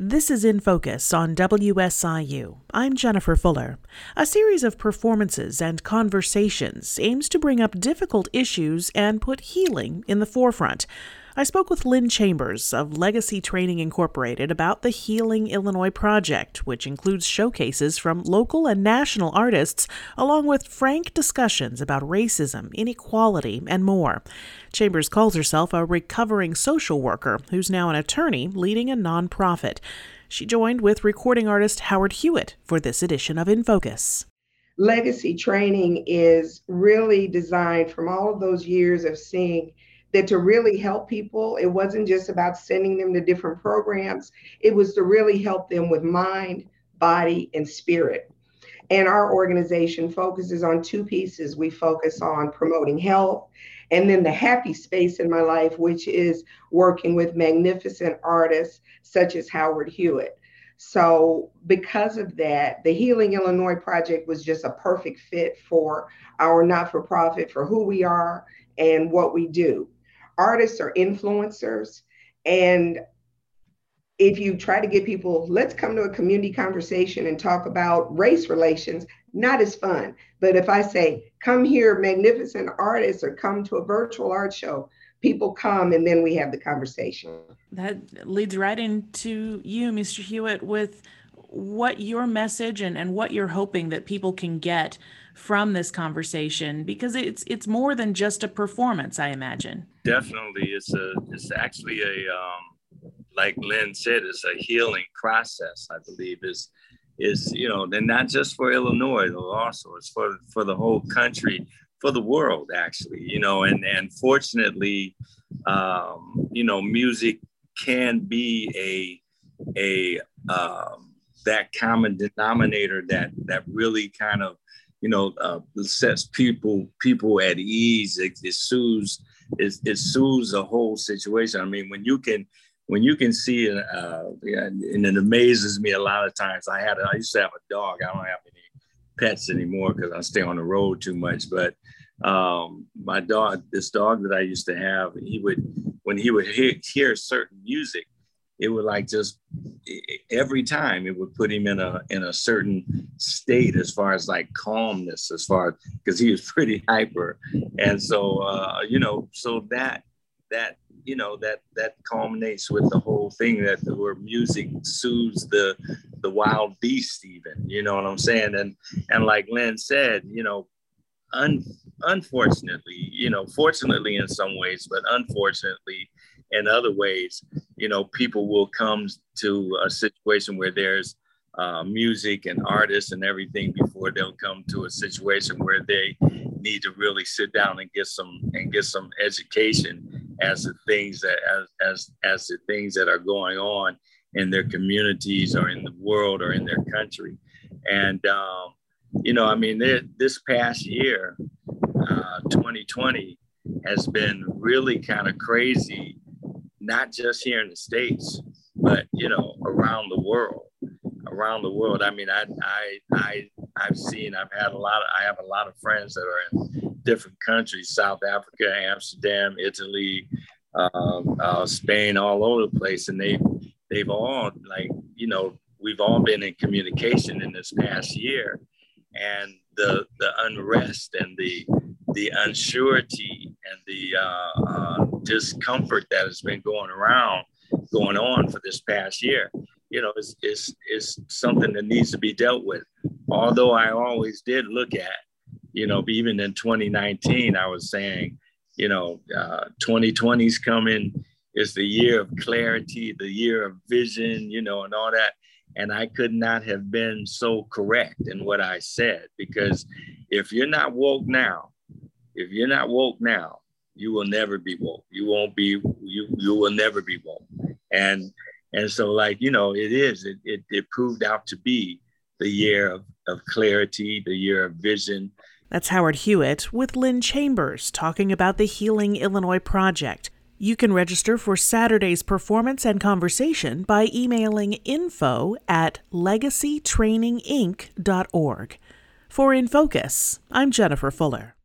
This is In Focus on WSIU. I'm Jennifer Fuller. A series of performances and conversations aims to bring up difficult issues and put healing in the forefront. I spoke with Lynne Chambers of Legacy Training Incorporated about the Healing Illinois Project, which includes showcases from local and national artists, along with frank discussions about racism, inequality, and more. Chambers calls herself a recovering social worker who's now an attorney leading a nonprofit. She joined with recording artist Howard Hewett for this edition of In Focus. Legacy training is really designed from all of those years of seeing that to really help people, it wasn't just about sending them to different programs, it was to really help them with mind, body, and spirit. And our organization focuses on two pieces. We focus on promoting health and then the happy space in my life, which is working with magnificent artists such as Howard Hewett. So, because of that, the Healing Illinois Project was just a perfect fit for our not for profit, for who we are and what we do artists are influencers. And if you try to get people, let's come to a community conversation and talk about race relations, not as fun. But if I say, come here, magnificent artists, or come to a virtual art show, people come and then we have the conversation. That leads right into you, Mr. Hewett, with what your message and, and what you're hoping that people can get from this conversation because it's it's more than just a performance i imagine. Definitely it's a it's actually a um, like Lynne said it's a healing process i believe is is you know and not just for illinois also it's for for the whole country for the world actually you know and and fortunately um, you know music can be a a um, that common denominator that that really kind of you know uh, sets people people at ease. It, it soothes it, it soothes the whole situation. I mean when you can when you can see uh, and it amazes me a lot of times. I had a, I used to have a dog. I don't have any pets anymore because i stay on the road too much. But um, my dog this dog that i used to have he would when he would hear, hear certain music it would like just every time it would put him in a in a certain state as far as like calmness as far because he was pretty hyper. And so uh you know so that that you know that that culminates with the whole thing that the where music soothes the the wild beast even you know what i'm saying? And and like Lynne said you know un, unfortunately you know fortunately in some ways but unfortunately in other ways, you know, people will come to a situation where there's uh, music and artists and everything before they'll come to a situation where they need to really sit down and get some and get some education as the things that as as as the things that are going on in their communities or in the world or in their country. And um, you know i mean this past year uh, 2020 has been really kind of crazy not just here in the states, but you know, around the world. Around the world. I mean, I I I I've seen. I've had a lot. Of, I have a lot of friends that are in different countries: South Africa, Amsterdam, Italy, um, uh, Spain, all over the place, and they they've all like you know we've all been in communication in this past year, and the the unrest and the the unsurety and the uh, uh, discomfort that has been going around, going on for this past year, you know, is, is, is something that needs to be dealt with. Although I always did look at, you know, even in 2019, I was saying, you know, uh, 2020 is coming, is the year of clarity, the year of vision, you know, and all that. And I could not have been so correct in what I said because if you're not woke now, if you're not woke now, you will never be woke. You won't be you you will never be woke. And and so like, you know, it is, it it, it proved out to be the year of, of clarity, the year of vision. That's Howard Hewett with Lynne Chambers talking about the Healing Illinois Project. You can register for Saturday's performance and conversation by emailing info at legacytraininginc.org. For In Focus, I'm Jennifer Fuller.